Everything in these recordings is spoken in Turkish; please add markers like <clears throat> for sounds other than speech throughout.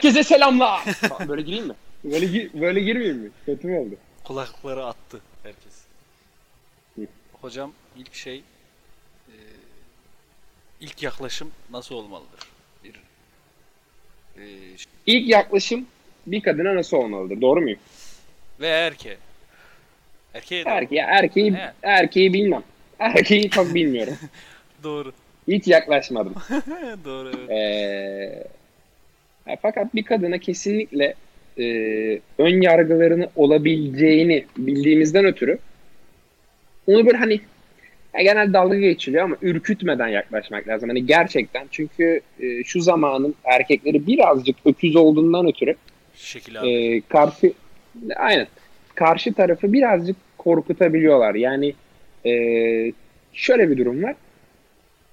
Herkese selamlar. <laughs> böyle gireyim mi? Böyle, gi- böyle girmeyeyim mi? Kötü mü oldu? Kulakları attı herkes. Hı. Hocam ilk şey e, ilk yaklaşım nasıl olmalıdır? Bir e, İlk yaklaşım bir kadına nasıl olmalıdır? Doğru muyum? ve erkeğe. Erkeğe de. Erkeği, erkeği, Evet. erkeği bilmem. Erkeği çok bilmiyorum. <laughs> Doğru. Hiç yaklaşmadım. <laughs> Doğru evet. Ee, fakat bir kadına kesinlikle e, ön yargılarını olabileceğini bildiğimizden ötürü onu böyle hani ya genel dalga geçiliyor ama ürkütmeden yaklaşmak lazım. Hani gerçekten çünkü e, şu zamanın erkekleri birazcık öküz olduğundan ötürü Şekil abi. e, karşı aynen karşı tarafı birazcık korkutabiliyorlar. Yani e, şöyle bir durum var.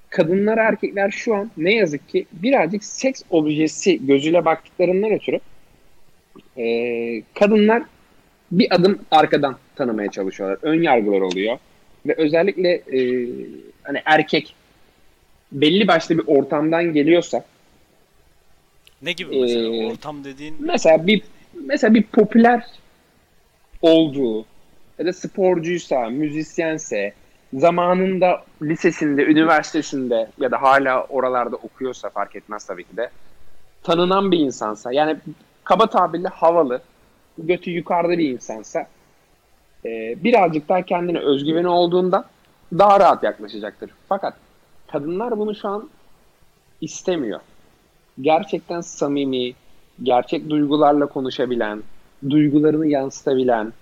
Kadınlar erkekler şu an ne yazık ki birazcık seks objesi gözüyle baktıklarından ötürü e, kadınlar bir adım arkadan tanımaya çalışıyorlar. Ön yargılar oluyor. Ve özellikle e, hani erkek belli başlı bir ortamdan geliyorsa ne gibi mesela e, ortam dediğin mesela bir mesela bir popüler olduğu ya da sporcuysa, müzisyense, zamanında lisesinde, üniversitesinde ya da hala oralarda okuyorsa fark etmez tabii ki de tanınan bir insansa yani kaba tabirle havalı, götü yukarıda bir insansa e, birazcık daha kendine özgüveni olduğundan daha rahat yaklaşacaktır. Fakat kadınlar bunu şu an istemiyor. Gerçekten samimi, gerçek duygularla konuşabilen, duygularını yansıtabilen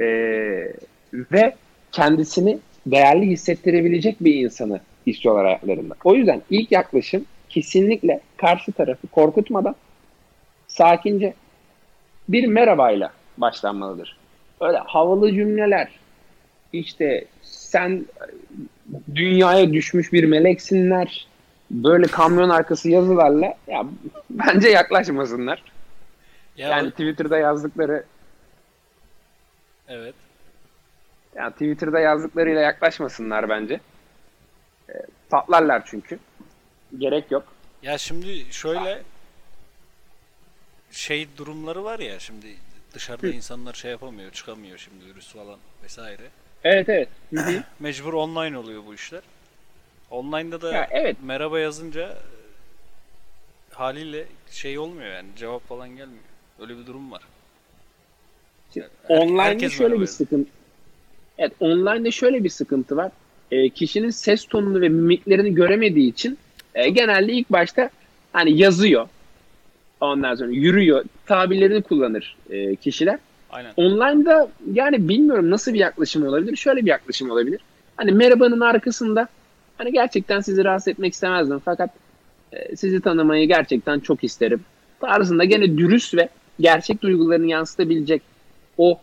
eee, ve kendisini değerli hissettirebilecek bir insanı istiyorlar hayatlarında. O yüzden ilk yaklaşım kesinlikle karşı tarafı korkutmadan sakince bir merhabayla başlanmalıdır. Öyle havalı cümleler işte sen dünyaya düşmüş bir meleksinler böyle kamyon arkası yazılarla ya <laughs> bence yaklaşmasınlar. ya Yani Twitter'da yazdıkları evet. Yani Twitter'da yazdıklarıyla yaklaşmasınlar bence. E, patlarlar çünkü. Gerek yok. Ya şimdi şöyle şey durumları var ya şimdi dışarıda Hı. insanlar şey yapamıyor, çıkamıyor şimdi virüs falan vesaire. Evet evet. Hı hı. <clears throat> Mecbur online oluyor bu işler. Online'da da Ya evet. merhaba yazınca e, haliyle şey olmuyor yani cevap falan gelmiyor. Öyle bir durum var. Her- Online'da şöyle bir sıkıntı. Evet, online'da şöyle bir sıkıntı var. E, kişinin ses tonunu ve mimiklerini göremediği için e, genelde ilk başta hani yazıyor. Ondan sonra yürüyor. Tabirlerini kullanır e, kişiler. Aynen. Online'da yani bilmiyorum nasıl bir yaklaşım olabilir. Şöyle bir yaklaşım olabilir. Hani merhabanın arkasında hani gerçekten sizi rahatsız etmek istemezdim fakat e, sizi tanımayı gerçekten çok isterim. Tarzında gene dürüst ve gerçek duygularını yansıtabilecek o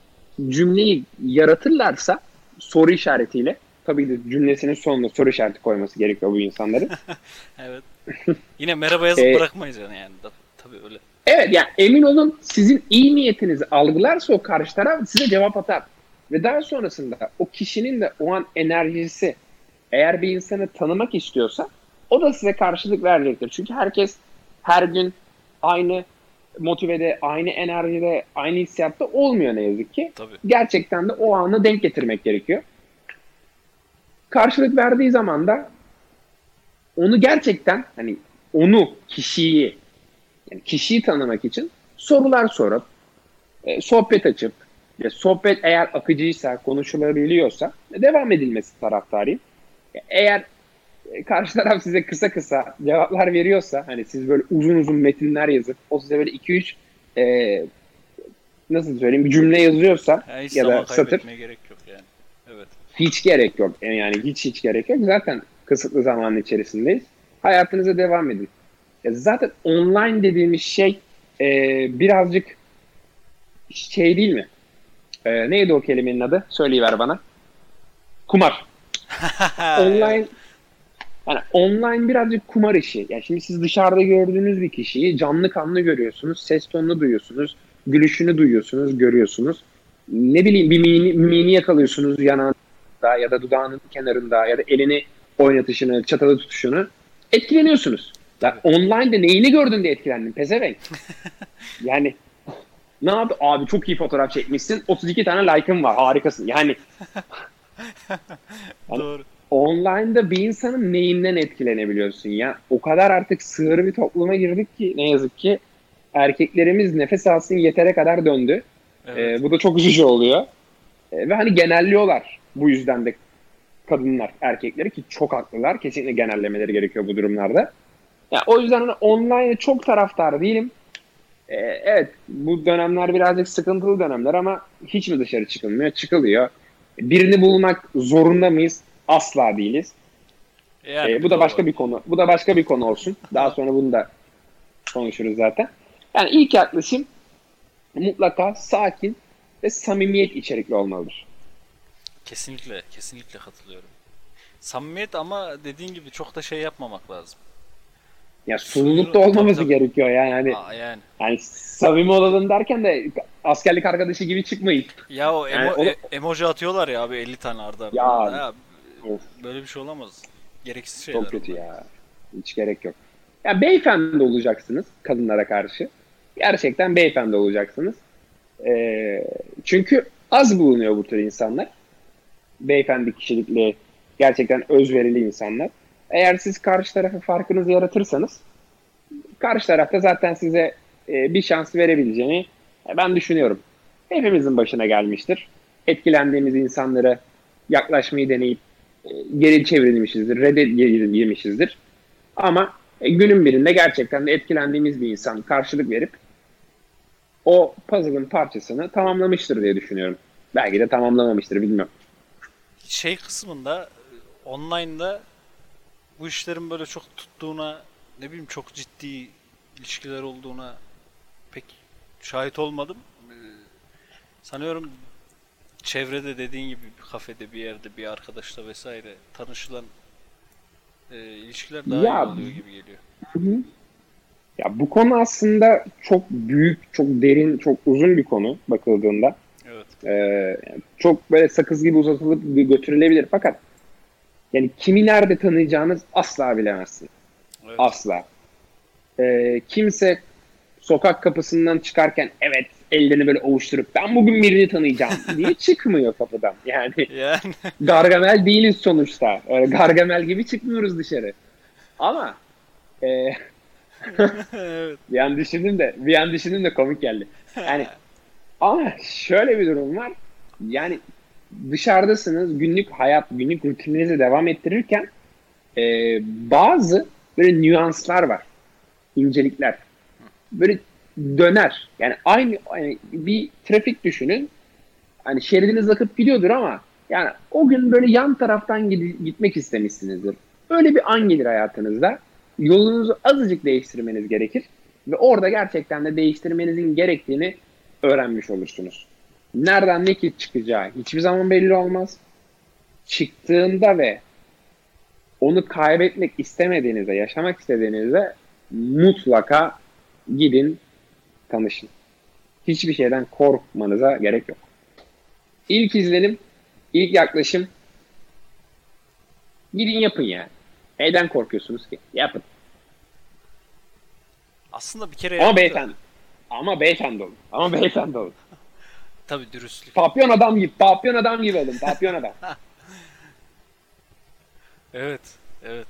cümleyi yaratırlarsa soru işaretiyle tabii de cümlesinin sonuna soru işareti koyması gerekiyor bu insanların. <laughs> Evet. Yine merhaba yazıp Ee, bırakmayacaksın yani. Da- Tabii öyle. Evet yani emin olun sizin iyi niyetinizi algılarsa o karşı taraf size cevap atar. Ve daha sonrasında o kişinin de o an enerjisi eğer bir insanı tanımak istiyorsa o da size karşılık verecektir. Çünkü herkes her gün aynı motivede, aynı enerjide, aynı hissiyatta olmuyor ne yazık ki. Tabii. Gerçekten de o anı denk getirmek gerekiyor. Karşılık verdiği zaman da onu gerçekten hani onu, kişiyi yani kişiyi tanımak için sorular sorup e, sohbet açıp ve sohbet eğer akıcıysa, konuşulabiliyorsa e, devam edilmesi taraftarıyım. E, Eğer e, karşı taraf size kısa kısa cevaplar veriyorsa hani siz böyle uzun uzun metinler yazıp o size böyle 2-3 e, nasıl söyleyeyim bir cümle yazıyorsa Ya hiç ya da satır gerek yok yani. Evet. hiç gerek yok. E, Yani hiç hiç gerek yok. Zaten kısıtlı zamanın içerisindeyiz. Hayatınıza devam edin. Ya zaten online dediğimiz şey e, birazcık şey değil mi? E, neydi o kelimenin adı? Söyleyiver bana. Kumar. <laughs> online yani online birazcık kumar işi. Yani şimdi siz dışarıda gördüğünüz bir kişiyi canlı kanlı görüyorsunuz. Ses tonunu duyuyorsunuz. Gülüşünü duyuyorsunuz, görüyorsunuz. Ne bileyim bir mimini, mimini yakalıyorsunuz yanağında ya da dudağının kenarında ya da elini oynatışını, çatalı tutuşunu etkileniyorsunuz. Ya online'da neyini gördün diye etkilendin pezevenk. <laughs> yani ne yaptı? Abi çok iyi fotoğraf çekmişsin. 32 tane like'ın var. Harikasın. Yani <laughs> Doğru. Online'da bir insanın neyinden etkilenebiliyorsun ya? O kadar artık sığır bir topluma girdik ki ne yazık ki erkeklerimiz nefes alsın yetere kadar döndü. Evet. Ee, bu da çok üzücü oluyor. Ee, ve hani genelliyorlar bu yüzden de kadınlar erkekleri ki çok haklılar. Kesinlikle genellemeleri gerekiyor bu durumlarda. Ya o yüzden hani online'e çok taraftar değilim. Ee, evet bu dönemler birazcık sıkıntılı dönemler ama hiç mi dışarı çıkılmıyor? Çıkılıyor. Birini bulmak zorunda mıyız? Asla değiliz. Yani Ee, bu da başka bir konu. Bu da başka bir konu olsun. Daha sonra bunu da konuşuruz zaten. Yani ilk yaklaşım mutlaka sakin ve samimiyet içerikli olmalıdır. Kesinlikle, kesinlikle katılıyorum. Samimiyet ama dediğin gibi çok da şey yapmamak lazım. Ya sululuk da olmaması Tabii, gerekiyor yani. Hani, Aa, yani. hani samimi olalım derken de askerlik arkadaşı gibi çıkmayın. Ya o, Yani emo- o da- e- emoji atıyorlar ya abi 50 tane arda. arda. Ya. Of. böyle bir şey olamaz. Gereksiz şeyler. Çok kötü bunlar. ya. Hiç gerek yok. Ya beyefendi olacaksınız kadınlara karşı. Gerçekten beyefendi olacaksınız. Ee, çünkü az bulunuyor bu tür insanlar. Beyefendi kişilikli, gerçekten özverili insanlar. Eğer siz karşı tarafa farkınızı yaratırsanız karşı tarafta zaten size e, bir şans verebileceğini e, ben düşünüyorum. Hepimizin başına gelmiştir. Etkilendiğimiz insanlara yaklaşmayı deneyip geri çevrilmişizdir, reddedilmişizdir. Ama e, günün birinde gerçekten de etkilendiğimiz bir insan karşılık verip o puzzle'ın parçasını tamamlamıştır diye düşünüyorum. Belki de tamamlamamıştır bilmiyorum. Şey kısmında online'da bu işlerin böyle çok tuttuğuna ne bileyim çok ciddi ilişkiler olduğuna pek şahit olmadım. Ee, Sanıyorum çevrede dediğin gibi bir kafede bir yerde bir arkadaşla vesaire tanışılan e, ilişkiler daha Ya, iyi oluyor gibi geliyor. Ya bu konu aslında çok büyük, çok derin, çok uzun bir konu bakıldığında. Evet. Ee, çok böyle sakız gibi uzatılıp götürülebilir fakat yani kimi nerede tanıyacağınız asla bilemezsin. evet. Asla. Ee, kimse sokak kapısından çıkarken evet ellerini böyle ovuşturup ben bugün birini tanıyacağım <laughs> diye çıkmıyor kapıdan. Yani Yani <laughs> Gargamel değiliz sonuçta. Öyle Gargamel gibi çıkmıyoruz dışarı. Ama e, evet. <laughs> bir an düşündüm de bir an düşündüm de komik geldi. Yani ama şöyle bir durum var. Yani dışarıdasınız günlük hayat, günlük rutininizi devam ettirirken e, bazı böyle nüanslar var. incelikler. Böyle döner. Yani aynı yani bir trafik düşünün. Hani şeridiniz akıp gidiyordur ama yani o gün böyle yan taraftan gitmek istemişsinizdir. Öyle bir an gelir hayatınızda. Yolunuzu azıcık değiştirmeniz gerekir. Ve orada gerçekten de değiştirmenizin gerektiğini öğrenmiş olursunuz. Nereden ne ki çıkacağı hiçbir zaman belli olmaz. Çıktığında ve onu kaybetmek istemediğinizde, yaşamak istediğinizde mutlaka gidin, tanışın. Hiçbir şeyden korkmanıza gerek yok. İlk izlenim, ilk yaklaşım gidin yapın yani. Neyden korkuyorsunuz ki? Yapın. Aslında bir kere Ama beyefendi. Ama beyefendi olun. Ama beyefendi olun. <laughs> Tabii dürüstlük. Papyon adam gibi. Papyon adam gibi olun. Papyon adam. <laughs> Evet. Evet.